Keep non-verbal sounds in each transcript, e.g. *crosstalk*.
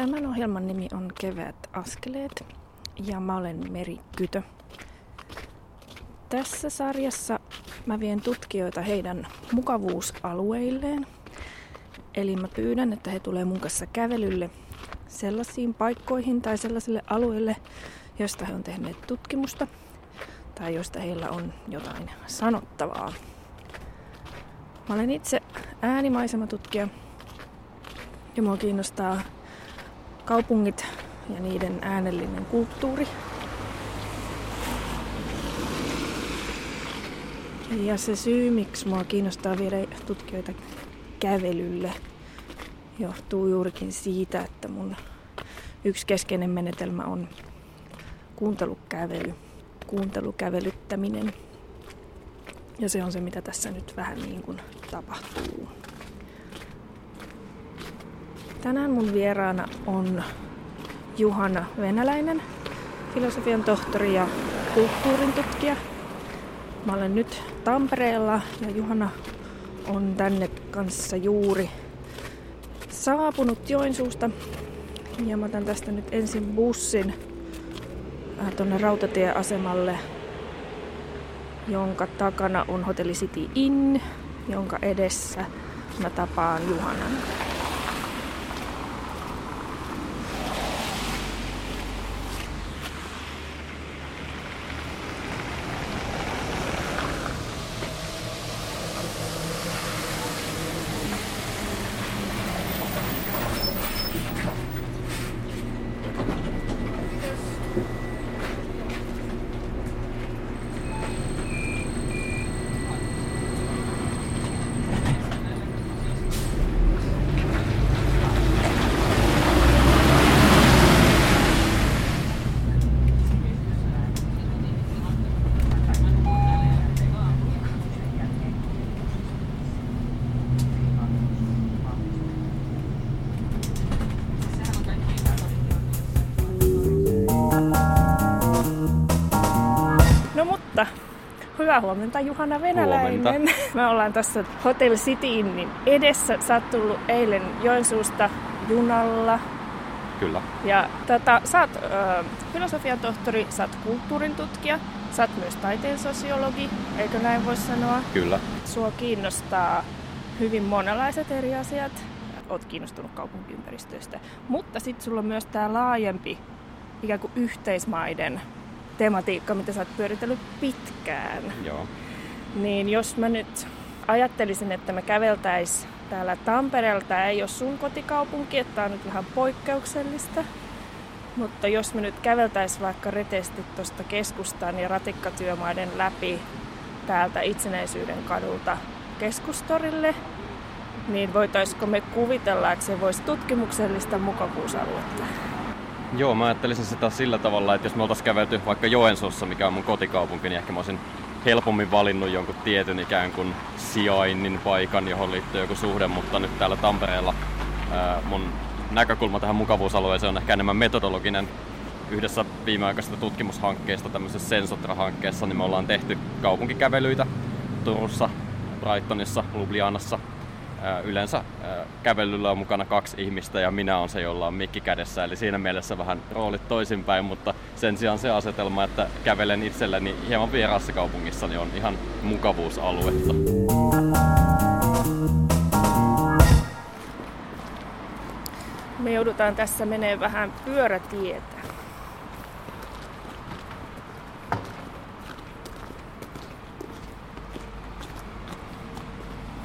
Tämän ohjelman nimi on Kevät askeleet ja mä olen Meri Kytö. Tässä sarjassa mä vien tutkijoita heidän mukavuusalueilleen. Eli mä pyydän, että he tulee mun kanssa kävelylle sellaisiin paikkoihin tai sellaisille alueille, joista he on tehneet tutkimusta tai joista heillä on jotain sanottavaa. Mä olen itse äänimaisematutkija ja mua kiinnostaa kaupungit ja niiden äänellinen kulttuuri. Ja se syy, miksi mua kiinnostaa viedä tutkijoita kävelylle, johtuu juurikin siitä, että mun yksi keskeinen menetelmä on kuuntelukävely, kuuntelukävelyttäminen. Ja se on se, mitä tässä nyt vähän niin kuin tapahtuu. Tänään mun vieraana on Juhana Venäläinen, filosofian tohtori ja kulttuurin tutkija. Mä olen nyt Tampereella ja Juhana on tänne kanssa juuri saapunut Joensuusta. Ja mä otan tästä nyt ensin bussin äh, tuonne rautatieasemalle, jonka takana on Hotelli City Inn, jonka edessä mä tapaan Juhanan. Hyvää huomenta Juhana Venäläinen. Huomenta. *laughs* Me ollaan tässä Hotel City Innin edessä. Sä oot tullut eilen Joensuusta junalla. Kyllä. Ja tota, sä oot ö, filosofian tohtori, sä oot kulttuurin tutkija, sä oot myös taiteen sosiologi, eikö näin voi sanoa? Kyllä. Sua kiinnostaa hyvin monenlaiset eri asiat. Oot kiinnostunut kaupunkiympäristöistä. Mutta sitten sulla on myös tämä laajempi ikään kuin yhteismaiden tematiikka, mitä sä oot pyöritellyt pitkään. Joo. Niin jos mä nyt ajattelisin, että me käveltäis täällä Tampereella, tää ei ole sun kotikaupunki, että tää on nyt vähän poikkeuksellista. Mutta jos me nyt käveltäis vaikka retesti tuosta keskustan ja ratikkatyömaiden läpi täältä itsenäisyyden kadulta keskustorille, niin voitaisiko me kuvitella, että se voisi tutkimuksellista mukavuusaluetta? Joo, mä ajattelisin sitä sillä tavalla, että jos me oltaisiin kävelty vaikka Joensuussa, mikä on mun kotikaupunki, niin ehkä mä olisin helpommin valinnut jonkun tietyn ikään kuin sijainnin paikan, johon liittyy joku suhde, mutta nyt täällä Tampereella ää, mun näkökulma tähän mukavuusalueeseen on ehkä enemmän metodologinen. Yhdessä viimeaikaisesta tutkimushankkeesta, tämmöisessä Sensotra-hankkeessa, niin me ollaan tehty kaupunkikävelyitä Turussa, Brightonissa, Ljubljanassa, Yleensä kävelyllä on mukana kaksi ihmistä ja minä on se, jolla on mikki kädessä. Eli siinä mielessä vähän roolit toisinpäin, mutta sen sijaan se asetelma, että kävelen itselleni hieman vieraassa kaupungissa, niin on ihan mukavuusaluetta. Me joudutaan tässä menee vähän pyörätietä.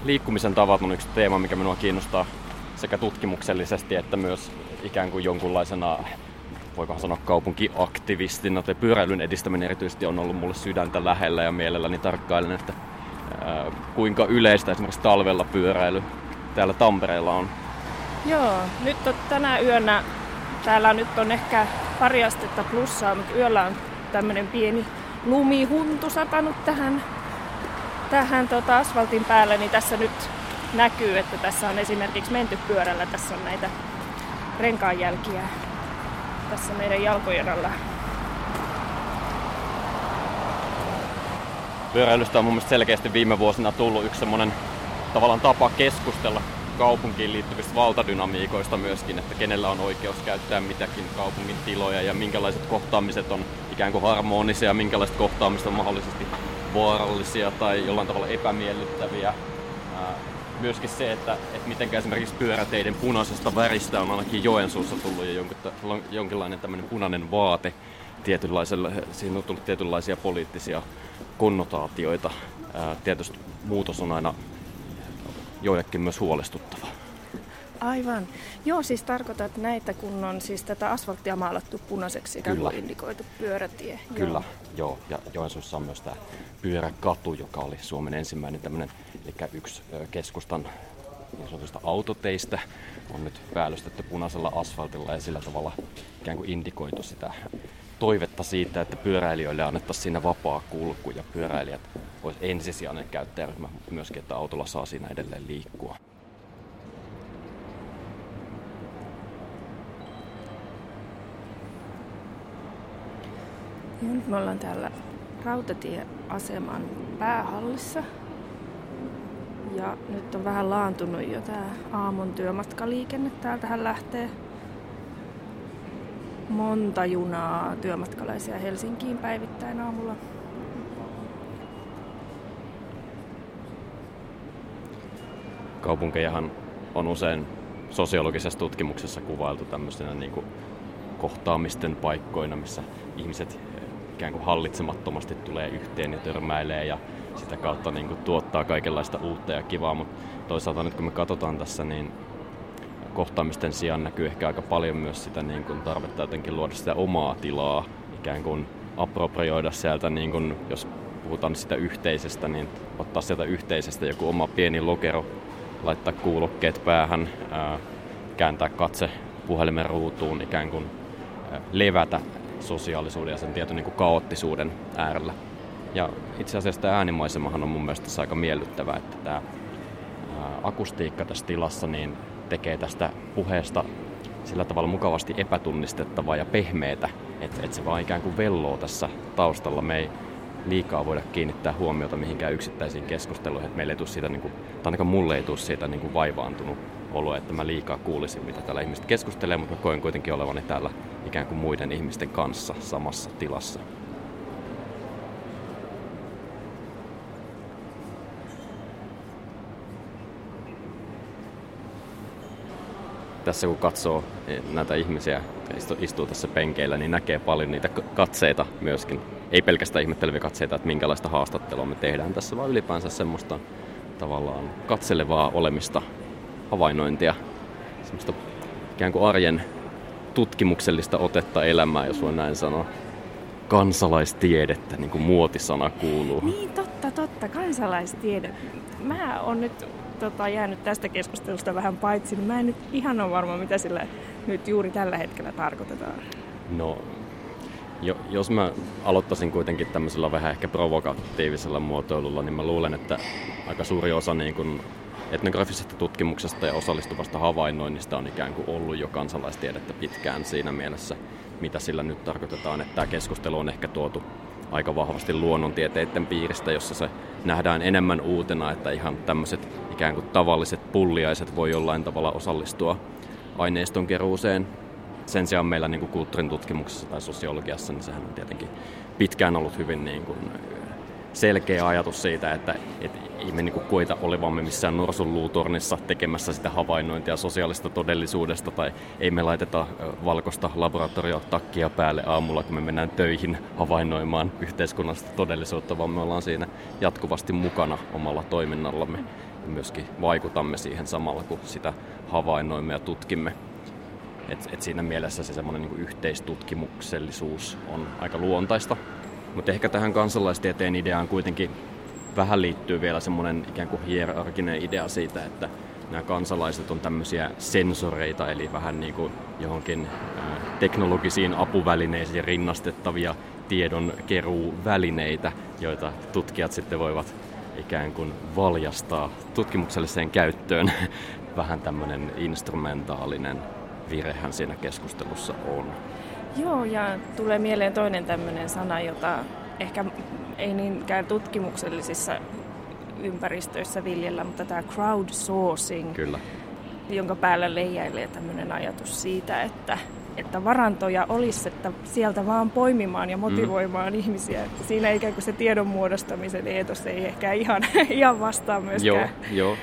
Liikkumisen tavat on yksi teema, mikä minua kiinnostaa sekä tutkimuksellisesti että myös ikään kuin jonkunlaisena voikohan sanoa kaupunkiaktivistina tai pyöräilyn edistäminen erityisesti on ollut mulle sydäntä lähellä ja mielelläni tarkkailen, että kuinka yleistä esimerkiksi talvella pyöräily täällä Tampereella on. Joo, nyt on tänä yönä, täällä nyt on ehkä pari astetta plussaa, mutta yöllä on tämmöinen pieni lumihuntu satanut tähän, tähän tota asfaltin päälle, niin tässä nyt näkyy, että tässä on esimerkiksi menty pyörällä. Tässä on näitä renkaanjälkiä tässä meidän jalkojen alla. Pyöräilystä on mun mielestä selkeästi viime vuosina tullut yksi semmoinen tavallaan tapa keskustella kaupunkiin liittyvistä valtadynamiikoista myöskin, että kenellä on oikeus käyttää mitäkin kaupungin tiloja ja minkälaiset kohtaamiset on ikään kuin harmonisia, minkälaiset kohtaamiset on mahdollisesti vaarallisia tai jollain tavalla epämiellyttäviä. Myöskin se, että, että miten esimerkiksi pyöräteiden punaisesta väristä on ainakin Joensuussa tullut jo jonkinlainen tämmöinen punainen vaate tietynlaiselle, siinä on tullut tietynlaisia poliittisia konnotaatioita. Tietysti muutos on aina joillekin myös huolestuttava. Aivan. Joo, siis tarkoitat näitä, kun on siis tätä asfalttia maalattu punaiseksi, ikään kuin indikoitu pyörätie. Kyllä, joo. joo. Ja Joensuussa on myös tämä pyöräkatu, joka oli Suomen ensimmäinen tämmöinen, eli yksi keskustan niin sanotusta autoteistä on nyt päällystetty punaisella asfaltilla ja sillä tavalla ikään kuin indikoitu sitä toivetta siitä, että pyöräilijöille annettaisiin siinä vapaa kulku ja pyöräilijät olisi ensisijainen käyttäjäryhmä myöskin, että autolla saa siinä edelleen liikkua. Ja nyt me ollaan täällä rautatieaseman päähallissa. Ja nyt on vähän laantunut jo tämä aamun työmatkaliikenne. Täältähän lähtee monta junaa työmatkalaisia Helsinkiin päivittäin aamulla. Kaupunkejahan on usein sosiologisessa tutkimuksessa kuvailtu tämmöisenä niin kuin kohtaamisten paikkoina, missä ihmiset ikään kuin hallitsemattomasti tulee yhteen ja törmäilee ja sitä kautta niin kuin tuottaa kaikenlaista uutta ja kivaa, mutta toisaalta nyt kun me katsotaan tässä, niin kohtaamisten sijaan näkyy ehkä aika paljon myös sitä niin kuin tarvetta jotenkin luoda sitä omaa tilaa, ikään kuin approprioida sieltä, niin kuin, jos puhutaan sitä yhteisestä, niin ottaa sieltä yhteisestä joku oma pieni lokero, laittaa kuulokkeet päähän, ää, kääntää katse puhelimen ruutuun, ikään kuin levätä sosiaalisuuden ja sen tietyn niin kuin kaoottisuuden äärellä. Ja itse asiassa tämä äänimaisemahan on mun mielestä aika miellyttävä, että tämä akustiikka tässä tilassa niin tekee tästä puheesta sillä tavalla mukavasti epätunnistettavaa ja pehmeätä, että, että se vaan ikään kuin velloo tässä taustalla. Me ei liikaa voida kiinnittää huomiota mihinkään yksittäisiin keskusteluihin, että meille ei tule siitä, niin kuin, tai ainakaan mulle ei tule siitä niin kuin vaivaantunut olo, että mä liikaa kuulisin, mitä täällä ihmiset keskustelee, mutta mä koen kuitenkin olevani täällä ikään kuin muiden ihmisten kanssa samassa tilassa. tässä kun katsoo näitä ihmisiä, istuu tässä penkeillä, niin näkee paljon niitä katseita myöskin. Ei pelkästään ihmetteleviä katseita, että minkälaista haastattelua me tehdään tässä, vaan ylipäänsä semmoista tavallaan katselevaa olemista, havainnointia, semmoista ikään kuin arjen tutkimuksellista otetta elämään, jos voi näin sanoa. Kansalaistiedettä, niin kuin muotisana kuuluu. Niin, totta, totta, kansalaistiede. Mä oon nyt tota, jäänyt tästä keskustelusta vähän paitsi, niin mä en nyt ihan ole varma, mitä sillä nyt juuri tällä hetkellä tarkoitetaan. No, jo, jos mä aloittaisin kuitenkin tämmöisellä vähän ehkä provokatiivisella muotoilulla, niin mä luulen, että aika suuri osa niin kun etnografisesta tutkimuksesta ja osallistuvasta havainnoinnista on ikään kuin ollut jo kansalaistiedettä pitkään siinä mielessä, mitä sillä nyt tarkoitetaan, että tämä keskustelu on ehkä tuotu aika vahvasti luonnontieteiden piiristä, jossa se nähdään enemmän uutena, että ihan tämmöiset ikään kuin tavalliset pulliaiset voi jollain tavalla osallistua aineiston keruuseen. Sen sijaan meillä niin kuin kulttuurin tutkimuksessa tai sosiologiassa, niin sehän on tietenkin pitkään ollut hyvin niin kuin selkeä ajatus siitä, että, että ei me niin koita olevamme missään norsunluutornissa tekemässä sitä havainnointia sosiaalista todellisuudesta tai ei me laiteta valkoista laboratoriotakkia päälle aamulla, kun me mennään töihin havainnoimaan yhteiskunnallista todellisuutta, vaan me ollaan siinä jatkuvasti mukana omalla toiminnallamme ja myöskin vaikutamme siihen samalla, kun sitä havainnoimme ja tutkimme. Et, et siinä mielessä se semmoinen niin yhteistutkimuksellisuus on aika luontaista mutta ehkä tähän kansalaistieteen ideaan kuitenkin vähän liittyy vielä semmoinen ikään kuin hierarkinen idea siitä, että nämä kansalaiset on tämmöisiä sensoreita, eli vähän niin kuin johonkin teknologisiin apuvälineisiin rinnastettavia tiedonkeruuvälineitä, joita tutkijat sitten voivat ikään kuin valjastaa tutkimukselliseen käyttöön. *laughs* Vähän tämmöinen instrumentaalinen virehän siinä keskustelussa on. Joo, ja tulee mieleen toinen tämmöinen sana, jota ehkä ei niinkään tutkimuksellisissa ympäristöissä viljellä, mutta tämä crowdsourcing. Kyllä. jonka päällä leijailee tämmöinen ajatus siitä, että, että varantoja olisi, että sieltä vaan poimimaan ja motivoimaan mm. ihmisiä. Että siinä ikään kuin se tiedon muodostamisen eetos ei ehkä ihan, *laughs* ihan vastaa myöskään. Joo, joo.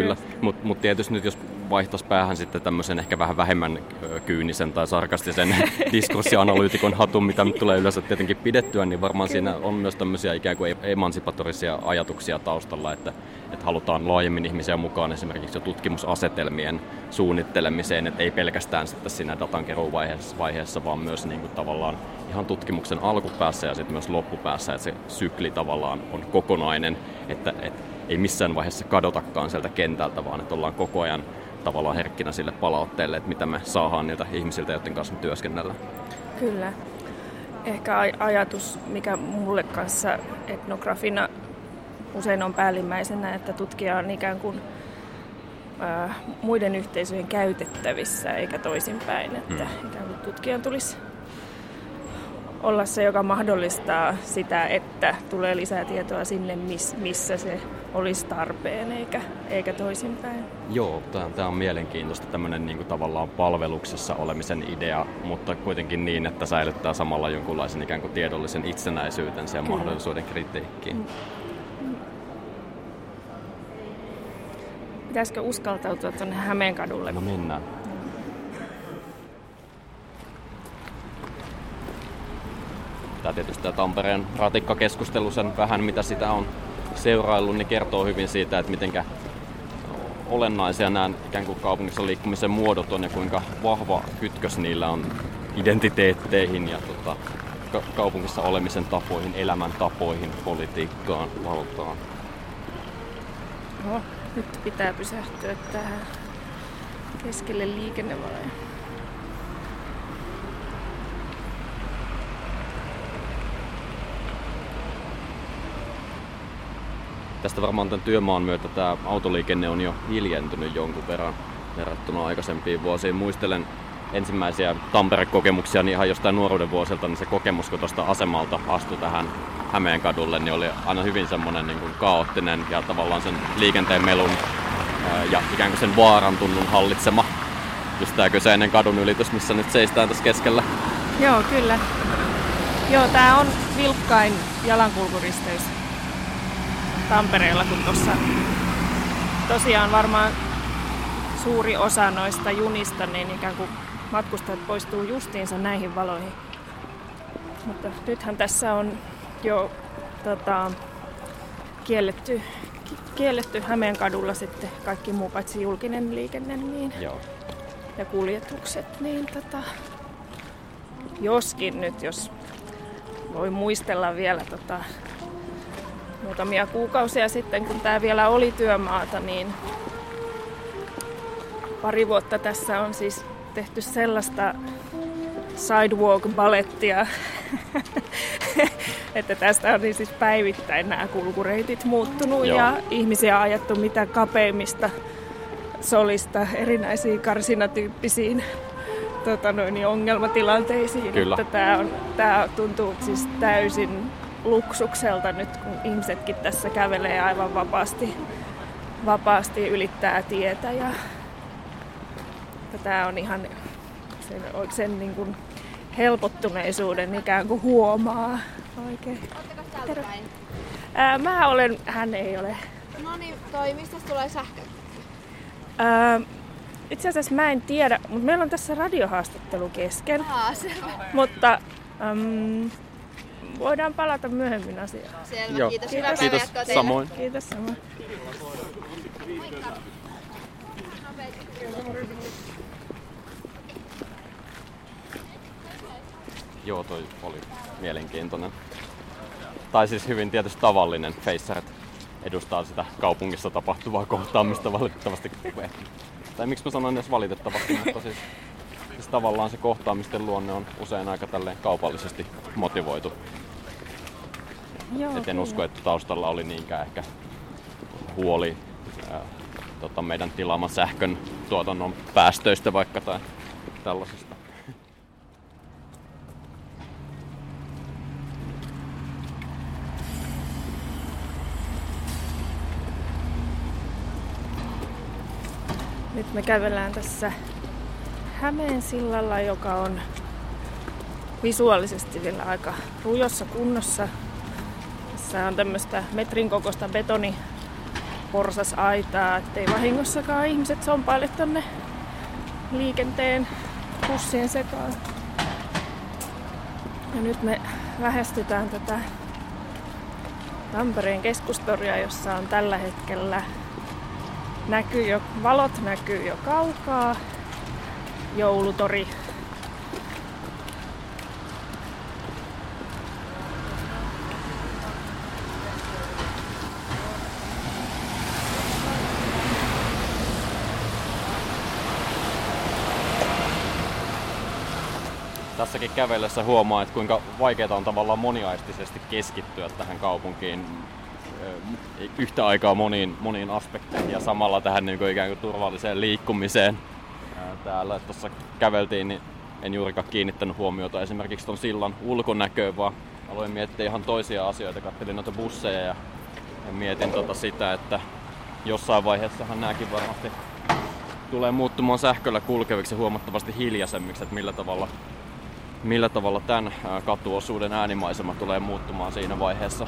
Kyllä, mutta mut tietysti nyt jos vaihtaisi päähän sitten tämmöisen ehkä vähän vähemmän kyynisen tai sarkastisen *laughs* diskurssianalyytikon hatun, mitä nyt tulee yleensä tietenkin pidettyä, niin varmaan Kyllä. siinä on myös tämmöisiä ikään kuin emansipatorisia ajatuksia taustalla, että, että halutaan laajemmin ihmisiä mukaan esimerkiksi jo tutkimusasetelmien suunnittelemiseen, että ei pelkästään sitten siinä datankeruuvaiheessa, vaiheessa, vaan myös niin kuin tavallaan ihan tutkimuksen alkupäässä ja sitten myös loppupäässä, että se sykli tavallaan on kokonainen, että, että ei missään vaiheessa kadotakaan sieltä kentältä, vaan että ollaan koko ajan tavallaan herkkinä sille palautteelle, että mitä me saadaan niiltä ihmisiltä, joiden kanssa me työskennellään. Kyllä. Ehkä ajatus, mikä mulle kanssa etnografina usein on päällimmäisenä, että tutkija on ikään kuin ää, muiden yhteisöjen käytettävissä eikä toisinpäin. Että hmm. ikään kuin tutkijan tulisi olla se, joka mahdollistaa sitä, että tulee lisää tietoa sinne, missä se olisi tarpeen, eikä, eikä toisinpäin. Joo, tämä on mielenkiintoista tämmöinen niin kuin tavallaan palveluksessa olemisen idea, mutta kuitenkin niin, että säilyttää samalla jonkunlaisen ikään kuin tiedollisen itsenäisyytensä ja Kyllä. mahdollisuuden kritiikkiin. Mm. Pitäisikö uskaltautua tuonne Hämeenkadulle? No mennään. Tämä tietysti tämä Tampereen ratikkakeskustelu sen vähän, mitä sitä on seuraillut, niin kertoo hyvin siitä, että miten olennaisia nämä ikään kuin kaupungissa liikkumisen muodot on ja kuinka vahva kytkös niillä on identiteetteihin ja tota, ka- kaupungissa olemisen tapoihin, elämäntapoihin, politiikkaan, valtaan. No, nyt pitää pysähtyä tähän keskelle liikennevaloja. Tästä varmaan tämän työmaan myötä tämä autoliikenne on jo hiljentynyt jonkun verran verrattuna aikaisempiin vuosiin. Muistelen ensimmäisiä Tampere-kokemuksia niin ihan jostain nuoruuden vuosilta, niin se kokemus, kun tuosta asemalta astui tähän Hämeen kadulle, niin oli aina hyvin semmoinen niin kuin kaoottinen ja tavallaan sen liikenteen melun ja ikään kuin sen vaaran tunnun hallitsema. Just tämä kyseinen kadun ylitys, missä nyt seistään tässä keskellä. Joo, kyllä. Joo, tämä on vilkkain jalankulkuristeys Tampereella, kun tuossa tosiaan varmaan suuri osa noista junista, niin ikään kuin matkustajat poistuu justiinsa näihin valoihin. Mutta nythän tässä on jo tota, kielletty, kielletty Hämeenkadulla sitten kaikki muu paitsi julkinen liikenne niin, Joo. ja kuljetukset. Niin tota, joskin nyt, jos voi muistella vielä tota, muutamia kuukausia sitten, kun tämä vielä oli työmaata, niin pari vuotta tässä on siis tehty sellaista sidewalk-balettia, *laughs* että tästä on niin siis päivittäin nämä kulkureitit muuttunut Joo. ja ihmisiä ajettu mitä kapeimmista solista erinäisiin karsinatyyppisiin tota noin, ongelmatilanteisiin. Kyllä. Että tämä, on, tämä tuntuu siis täysin luksukselta nyt, kun ihmisetkin tässä kävelee aivan vapaasti, vapaasti ylittää tietä. Ja, ja tämä on ihan sen, sen niin kuin helpottuneisuuden ikään kuin huomaa oikein. Ää, mä olen, hän ei ole. No niin, toi, mistä tulee sähkö? Ää, itse asiassa mä en tiedä, mutta meillä on tässä radiohaastattelu kesken. Aa. Mutta äm, voidaan palata myöhemmin asiaan. Selvä, Joo. kiitos. Kiitos, kiitos. samoin. Kiitos samoin. Joo, toi oli mielenkiintoinen. Tai siis hyvin tietysti tavallinen Facerit edustaa sitä kaupungissa tapahtuvaa kohtaamista valitettavasti. Tai miksi mä sanon edes valitettavasti, mutta siis, siis tavallaan se kohtaamisten luonne on usein aika tälleen kaupallisesti motivoitu. Joo, Et en usko, että taustalla oli niinkään ehkä huoli ää, tota, meidän tilaaman sähkön tuotannon päästöistä vaikka tai tällaisesta. Nyt me kävellään tässä Hämeen sillalla, joka on visuaalisesti vielä aika rujossa kunnossa. Tässä on tämmöistä metrin kokoista betoni porsasaitaa, ettei vahingossakaan ihmiset sompaile tonne liikenteen pussien sekaan. Ja nyt me lähestytään tätä Tampereen keskustoria, jossa on tällä hetkellä näkyy jo, valot näkyy jo kaukaa. Joulutori tässäkin kävellessä huomaa, että kuinka vaikeaa on tavallaan moniaistisesti keskittyä tähän kaupunkiin yhtä aikaa moniin, moniin aspekteihin ja samalla tähän niin kuin ikään kuin turvalliseen liikkumiseen. Täällä tuossa käveltiin, niin en juurikaan kiinnittänyt huomiota esimerkiksi tuon sillan ulkonäköön, vaan aloin miettiä ihan toisia asioita. Katselin noita busseja ja, ja mietin tota sitä, että jossain vaiheessahan nämäkin varmasti tulee muuttumaan sähköllä kulkeviksi huomattavasti hiljaisemmiksi, että millä tavalla millä tavalla tämän katuosuuden äänimaisema tulee muuttumaan siinä vaiheessa.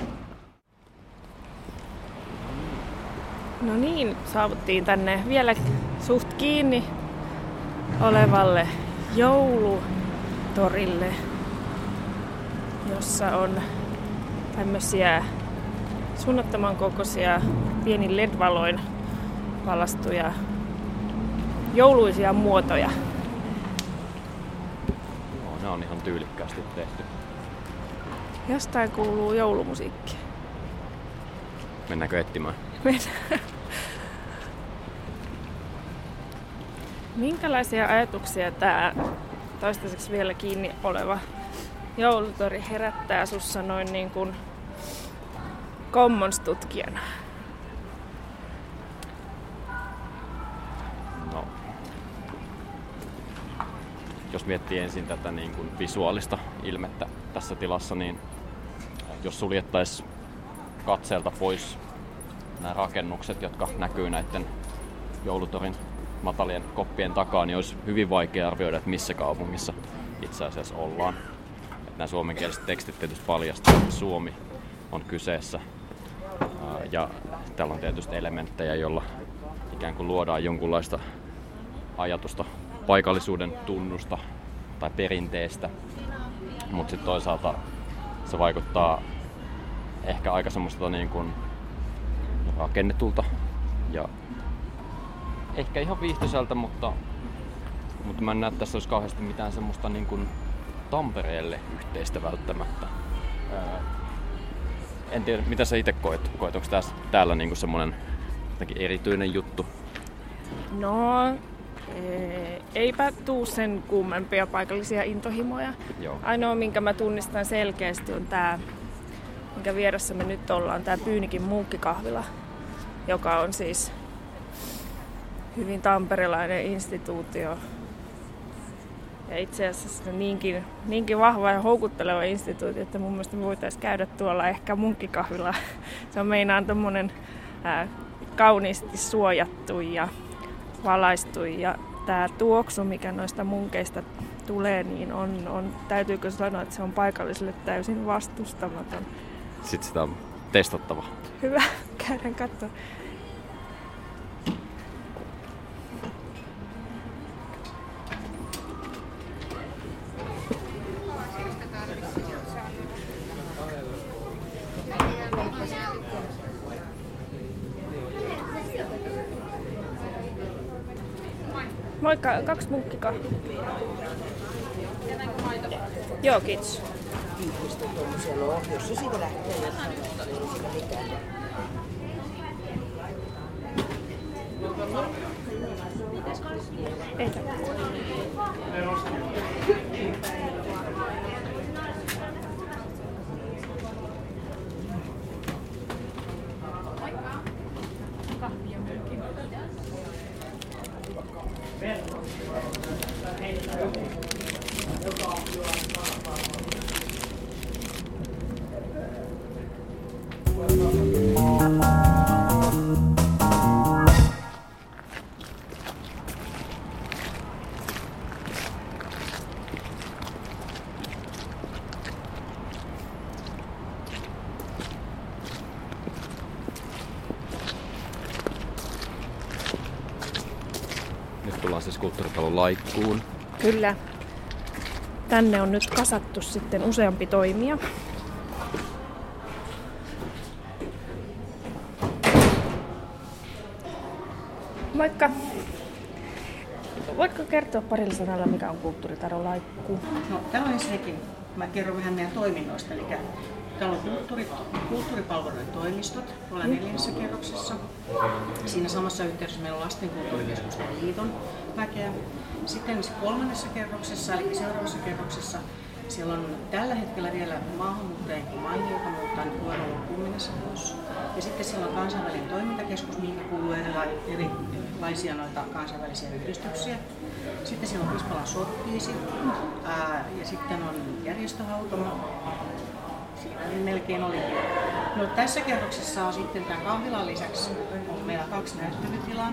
No niin, saavuttiin tänne vielä suht kiinni olevalle joulutorille, jossa on tämmöisiä suunnattoman kokoisia pienin LED-valoin valastuja jouluisia muotoja ne on ihan tyylikkäästi tehty. Jostain kuuluu joulumusiikki. Mennäänkö etsimään? Mennään. Minkälaisia ajatuksia tämä toistaiseksi vielä kiinni oleva joulutori herättää sussa noin niin kuin commons-tutkijana? Jos miettii ensin tätä niin kuin visuaalista ilmettä tässä tilassa, niin jos suljettaisiin katseelta pois nämä rakennukset, jotka näkyy näiden joulutorin matalien koppien takaa, niin olisi hyvin vaikea arvioida, että missä kaupungissa itse asiassa ollaan. Että nämä suomenkieliset tekstit tietysti paljastavat, että Suomi on kyseessä. Ja täällä on tietysti elementtejä, joilla ikään kuin luodaan jonkunlaista ajatusta paikallisuuden tunnusta tai perinteestä. Mutta sitten toisaalta se vaikuttaa ehkä aika semmoista niin kuin rakennetulta ja ehkä ihan viihtyisältä, mutta, mutta mä en näe, että tässä olisi kauheasti mitään semmoista niin kuin Tampereelle yhteistä välttämättä. en tiedä, mitä sä itse koet? Koet, onko täällä niin kuin semmoinen erityinen juttu? No, eipä tuu sen kummempia paikallisia intohimoja. Joo. Ainoa, minkä mä tunnistan selkeästi, on tämä, minkä vieressä me nyt ollaan, tämä Pyynikin muukkikahvila, joka on siis hyvin tamperilainen instituutio. Ja itse asiassa niinkin, niinkin vahva ja houkutteleva instituutio, että mun mielestä me voitaisiin käydä tuolla ehkä munkkikahvilla. *laughs* Se on meinaan tommonen ää, kauniisti suojattu ja valaistu ja tämä tuoksu, mikä noista munkeista tulee, niin on, on, täytyykö sanoa, että se on paikallisille täysin vastustamaton. Sitten sitä on testattava. Hyvä, *laughs* käydään katsoa. Moikka, kaksi munkkikahvia. Joo, kiitos. Se siitä lähtee, ei siinä mitään. Ei. Laikkuun. Kyllä. Tänne on nyt kasattu sitten useampi toimija. Vaikka, voitko kertoa parilla sanalla, mikä on kulttuuritalon laikku? No, täällä on ensinnäkin, mä kerron vähän meidän toiminnoista, eli täällä on kulttuuri, kulttuuripalveluiden toimistot, ollaan neljännessä kerroksessa. Siinä samassa yhteydessä meillä on Lastenkulttuurikeskusten liiton väkeä. Sitten kolmannessa kerroksessa, eli seuraavassa kerroksessa, siellä on tällä hetkellä vielä maahanmuuttajien maini, joka muuttaa nyt loppuun mennessä pois. Ja sitten siellä on kansainvälinen toimintakeskus, mihin kuuluu erila- erilaisia noita kansainvälisiä yhdistyksiä. Sitten siellä on Pispalan sottiisi ja sitten on järjestöhautomo. Siinä niin melkein oli. No, tässä kerroksessa on sitten tämän kahvilan lisäksi meillä kaksi näyttelytilaa.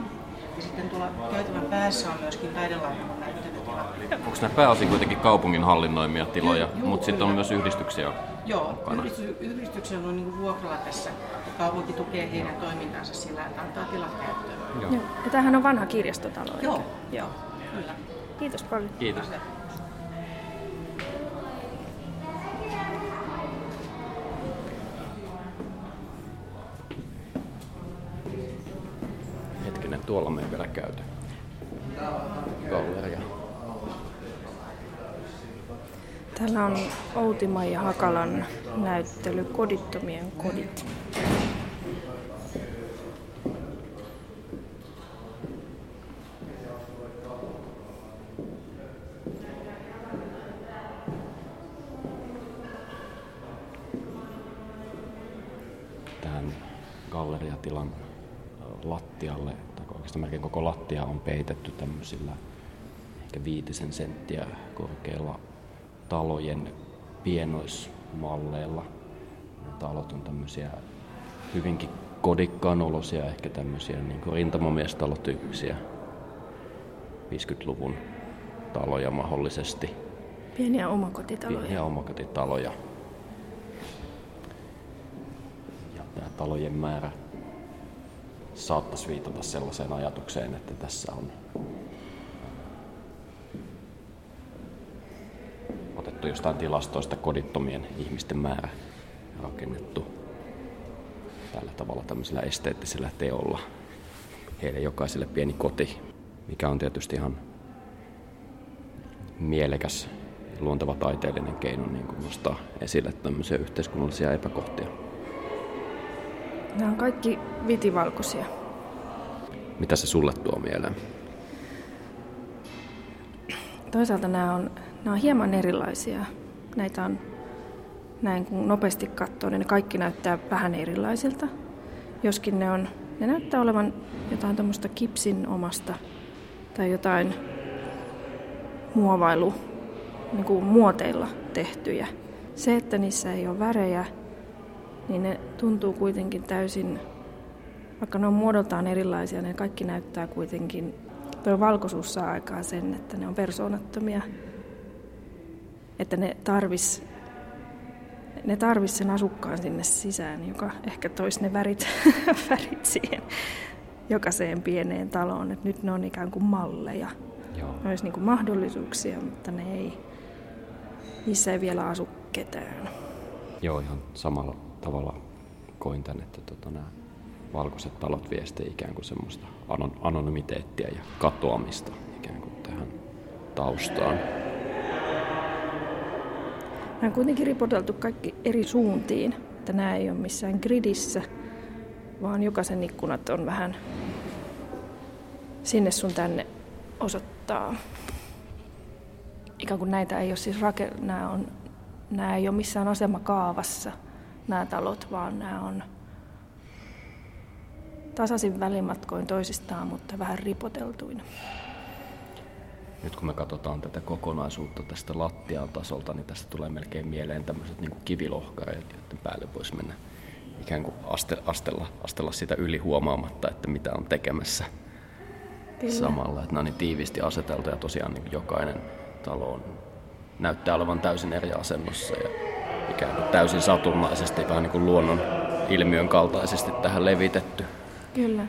Ja sitten tuolla käytävän päässä on myöskin taidelaitokon näyttelytila. Onko nämä pääosin kuitenkin kaupungin hallinnoimia tiloja, Joo, mutta sitten on myös yhdistyksiä? Joo, mukana? yhdisty, yhdistyksen on niin vuokralla tässä. Kaupunki tukee heidän toimintansa sillä, että antaa tilat käyttöön. Joo. Joo. Ja tämähän on vanha kirjastotalo. Joo, Joo. kyllä. Kiitos paljon. Kiitos. Hetkinen, käyty. Galleria. Täällä on Outima ja Hakalan näyttely Kodittomien kodit. tähän galleriatilan lattialle, oikeastaan melkein koko lattia on peitetty tämmöisillä ehkä viitisen senttiä korkeilla talojen pienoismalleilla. Ne talot on tämmöisiä hyvinkin kodikkaan olosia, ehkä tämmöisiä niin kuin rintamamiestalotyyppisiä 50-luvun taloja mahdollisesti. Pieniä omakotitaloja. Pieniä omakotitaloja. Ja tämä talojen määrä saattaisi viitata sellaiseen ajatukseen, että tässä on otettu jostain tilastoista kodittomien ihmisten määrä rakennettu tällä tavalla tämmöisellä esteettisellä teolla. Heille jokaiselle pieni koti, mikä on tietysti ihan mielekäs luonteva taiteellinen keino niin nostaa esille tämmöisiä yhteiskunnallisia epäkohtia. Nämä on kaikki vitivalkoisia. Mitä se sulle tuo mieleen? Toisaalta nämä on, nämä on hieman erilaisia. Näitä on, näin kun nopeasti katsoo, niin ne kaikki näyttää vähän erilaisilta. Joskin ne on, ne näyttää olevan jotain tämmöistä kipsin omasta tai jotain muovailu, niin kuin muoteilla tehtyjä. Se, että niissä ei ole värejä, niin ne tuntuu kuitenkin täysin, vaikka ne on muodoltaan erilaisia, ne kaikki näyttää kuitenkin, tuo valkoisuus saa aikaan sen, että ne on persoonattomia, että ne tarvis, ne tarvis sen asukkaan sinne sisään, joka ehkä toisi ne värit, *laughs* värit siihen jokaiseen pieneen taloon. Et nyt ne on ikään kuin malleja. Joo. Ne olisi niin kuin mahdollisuuksia, mutta ne ei, niissä ei vielä asu ketään. Joo, ihan samalla tavalla koin tämän, että tota, nämä valkoiset talot viestii ikään kuin semmoista anon- anonymiteettia ja katoamista ikään kuin tähän taustaan. Nämä on kuitenkin ripoteltu kaikki eri suuntiin, että nämä ei ole missään gridissä, vaan jokaisen ikkunat on vähän sinne sun tänne osoittaa. Ikään kuin näitä ei ole siis rake, nämä, on, nämä ei ole missään asemakaavassa nämä talot, vaan nämä on tasaisin välimatkoin toisistaan, mutta vähän ripoteltuina. Nyt kun me katsotaan tätä kokonaisuutta tästä lattian tasolta, niin tästä tulee melkein mieleen tämmöiset niin kivilohkareet, joiden päälle voisi mennä ikään kuin aste, astella, astella sitä yli huomaamatta, että mitä on tekemässä Kyllä. samalla. Että nämä on niin tiiviisti aseteltu ja tosiaan niin jokainen talo on, näyttää olevan täysin eri asennossa ja ikään kuin täysin satunnaisesti, vähän niin kuin luonnon ilmiön kaltaisesti tähän levitetty. Kyllä.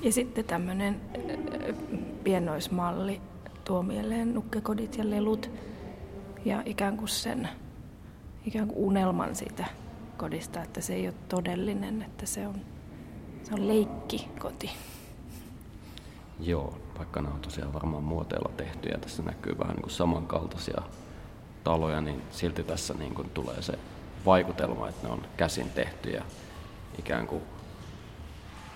Ja sitten tämmöinen pienoismalli tuo mieleen nukkekodit ja lelut ja ikään kuin sen ikään kuin unelman siitä kodista, että se ei ole todellinen, että se on, se on leikkikoti. Joo, vaikka nämä on tosiaan varmaan muoteilla tehty ja tässä näkyy vähän niin kuin samankaltaisia taloja, niin silti tässä niin kuin tulee se vaikutelma, että ne on käsin tehty ja ikään kuin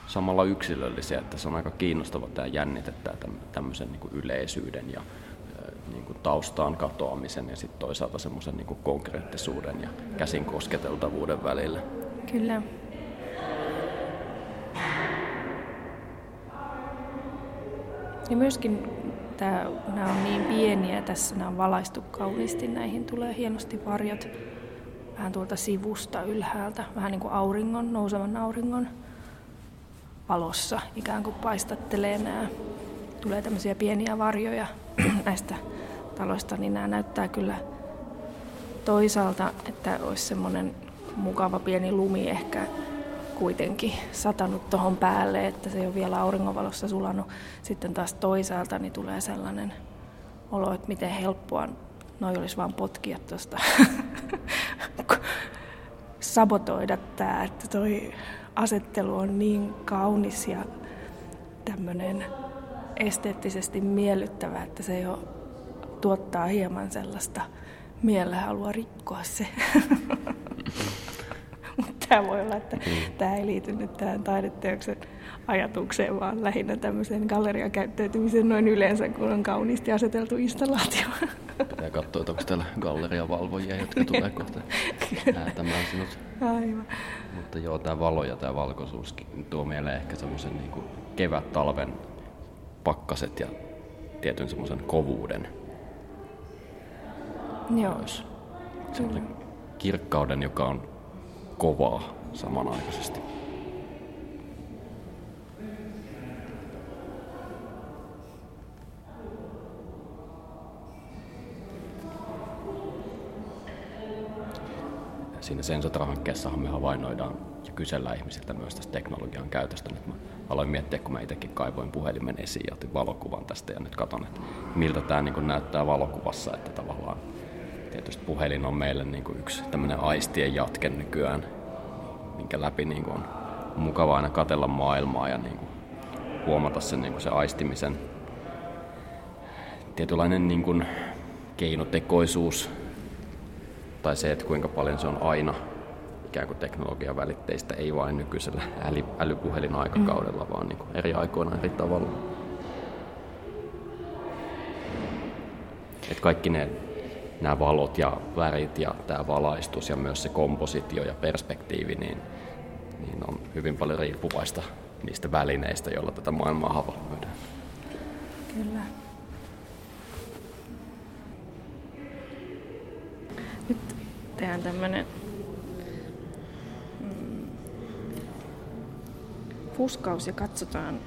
samalla yksilöllisiä, että se on aika kiinnostava tämä jännitettä tämmöisen niin kuin yleisyyden ja niin kuin taustaan katoamisen ja sitten toisaalta semmoisen niin konkreettisuuden ja käsin kosketeltavuuden välillä. Kyllä. Ja myöskin tää, nämä on niin pieniä, tässä nämä on valaistu kauniisti, näihin tulee hienosti varjot vähän tuolta sivusta ylhäältä, vähän niin kuin auringon, nousevan auringon valossa ikään kuin paistattelee nämä. Tulee tämmöisiä pieniä varjoja *clears throat* näistä taloista, niin nämä näyttää kyllä toisaalta, että olisi semmoinen mukava pieni lumi ehkä kuitenkin satanut tuohon päälle, että se ei ole vielä auringonvalossa sulanut. Sitten taas toisaalta niin tulee sellainen olo, että miten helppoa noi olisi vaan potkia tuosta *laughs* sabotoida tämä, että toi asettelu on niin kaunis ja tämmöinen esteettisesti miellyttävä, että se jo tuottaa hieman sellaista halua rikkoa se. *laughs* Tämä voi olla, että mm. tämä ei liity nyt tähän taideteoksen ajatukseen, vaan lähinnä tämmöiseen galleriakäyttäytymiseen noin yleensä, kun on kauniisti aseteltu installaatio. Pitää katsoa, että onko täällä galleriavalvojia, jotka tulee kohta häätämään sinut. Aivan. Mutta joo, tämä valo ja tämä valkoisuus tuo mieleen ehkä semmoisen niin kevät-talven pakkaset ja tietyn semmoisen kovuuden. Joo. kirkkauden, joka on kovaa samanaikaisesti. siinä Sensotra-hankkeessahan me havainnoidaan ja kysellään ihmisiltä myös tästä teknologian käytöstä. Nyt mä aloin miettiä, kun mä itsekin kaivoin puhelimen esiin ja otin valokuvan tästä ja nyt katson, että miltä tämä niin näyttää valokuvassa, että tavallaan tietysti puhelin on meille niin kuin yksi tämmöinen aistien jatke nykyään, minkä läpi niin kuin on mukava aina katella maailmaa ja niin kuin huomata sen, niin kuin se aistimisen tietynlainen niin kuin keinotekoisuus tai se, että kuinka paljon se on aina ikään kuin teknologian välitteistä, ei vain nykyisellä äly, älypuhelin aikakaudella, mm. vaan niin kuin eri aikoina eri tavalla. Et kaikki ne nämä valot ja värit ja tämä valaistus ja myös se kompositio ja perspektiivi, niin, niin on hyvin paljon riippuvaista niistä välineistä, joilla tätä maailmaa havainnoidaan. Kyllä. Nyt tehdään tämmönen mm, fuskaus ja katsotaan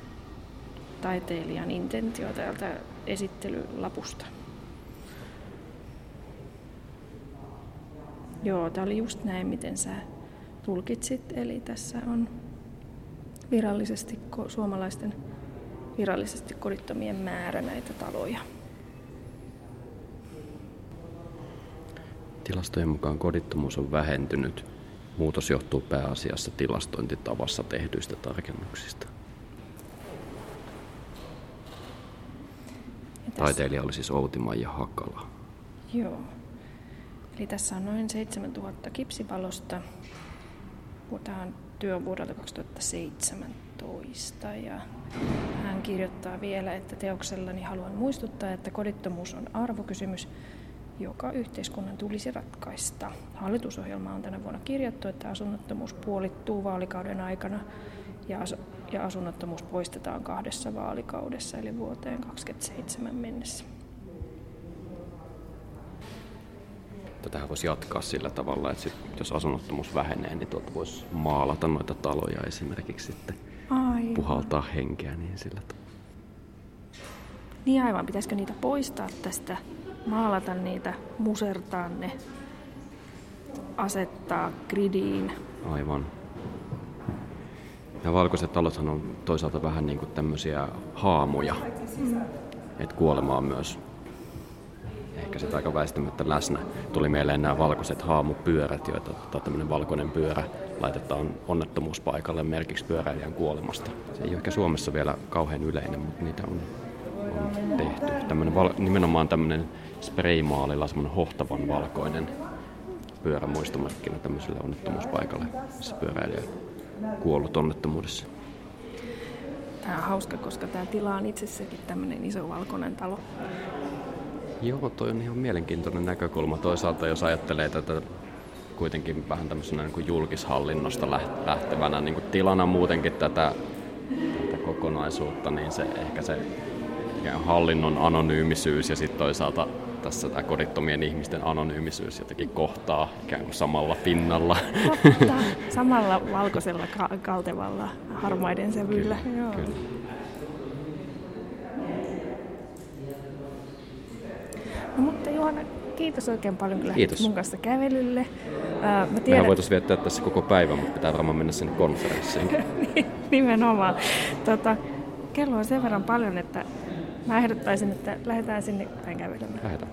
taiteilijan intentio täältä esittelylapusta. Joo, tämä oli just näin, miten sä tulkitsit. Eli tässä on virallisesti suomalaisten virallisesti kodittomien määrä näitä taloja. Tilastojen mukaan kodittomuus on vähentynyt. Muutos johtuu pääasiassa tilastointitavassa tehdyistä tarkennuksista. Taiteilija oli siis Outi-Maija Hakala. Joo. Eli tässä on noin 7000 kipsivalosta. Tämä on työ vuodelta 2017 ja hän kirjoittaa vielä, että teoksellani haluan muistuttaa, että kodittomuus on arvokysymys, joka yhteiskunnan tulisi ratkaista. Hallitusohjelma on tänä vuonna kirjattu, että asunnottomuus puolittuu vaalikauden aikana ja, asu- ja asunnottomuus poistetaan kahdessa vaalikaudessa, eli vuoteen 2027 mennessä. Tätähän voisi jatkaa sillä tavalla, että sit, jos asunnottomuus vähenee, niin tuolta voisi maalata noita taloja esimerkiksi sitten. Aivan. Puhaltaa henkeä niin sillä tavalla. Niin aivan, pitäisikö niitä poistaa tästä maalata niitä, musertaa ne, asettaa gridiin. Aivan. Ja valkoiset talothan on toisaalta vähän niin kuin tämmöisiä haamuja. Mm. Että kuolema on myös sitä aika väistämättä läsnä. Tuli mieleen nämä valkoiset haamupyörät, joita tota, tämmöinen valkoinen pyörä laitetaan onnettomuuspaikalle merkiksi pyöräilijän kuolemasta. Se ei ole ehkä Suomessa vielä kauhean yleinen, mutta niitä on, on tehty. Tämmöinen val, nimenomaan tämmöinen spraymaalilla semmoinen hohtavan valkoinen pyörä muistomerkkinä tämmöiselle onnettomuuspaikalle, missä pyöräilijä kuollut onnettomuudessa. Tämä on hauska, koska tämä tila on itsessäkin tämmöinen iso valkoinen talo. Joo, toi on ihan mielenkiintoinen näkökulma. Toisaalta jos ajattelee tätä kuitenkin vähän tämmöisenä niin kuin julkishallinnosta lähtevänä niin kuin tilana muutenkin tätä, tätä kokonaisuutta, niin se ehkä se hallinnon anonyymisyys ja sitten toisaalta tässä tämä kodittomien ihmisten anonyymisyys jotenkin kohtaa ikään kuin samalla pinnalla. Totta, *laughs* samalla valkoisella ka- kaltevalla harmaiden sävyllä. Kyllä, Joo. kyllä. Juhana, kiitos oikein paljon, kun kiitos. mun kanssa kävelylle. Äh, mä tiedän... Mehän voitaisiin viettää tässä koko päivän, mutta pitää varmaan mennä sinne konferenssiin. *laughs* Nimenomaan. Tota, kello on sen verran paljon, että mä ehdottaisin, että lähdetään sinne päin kävelemään. Lähdetään.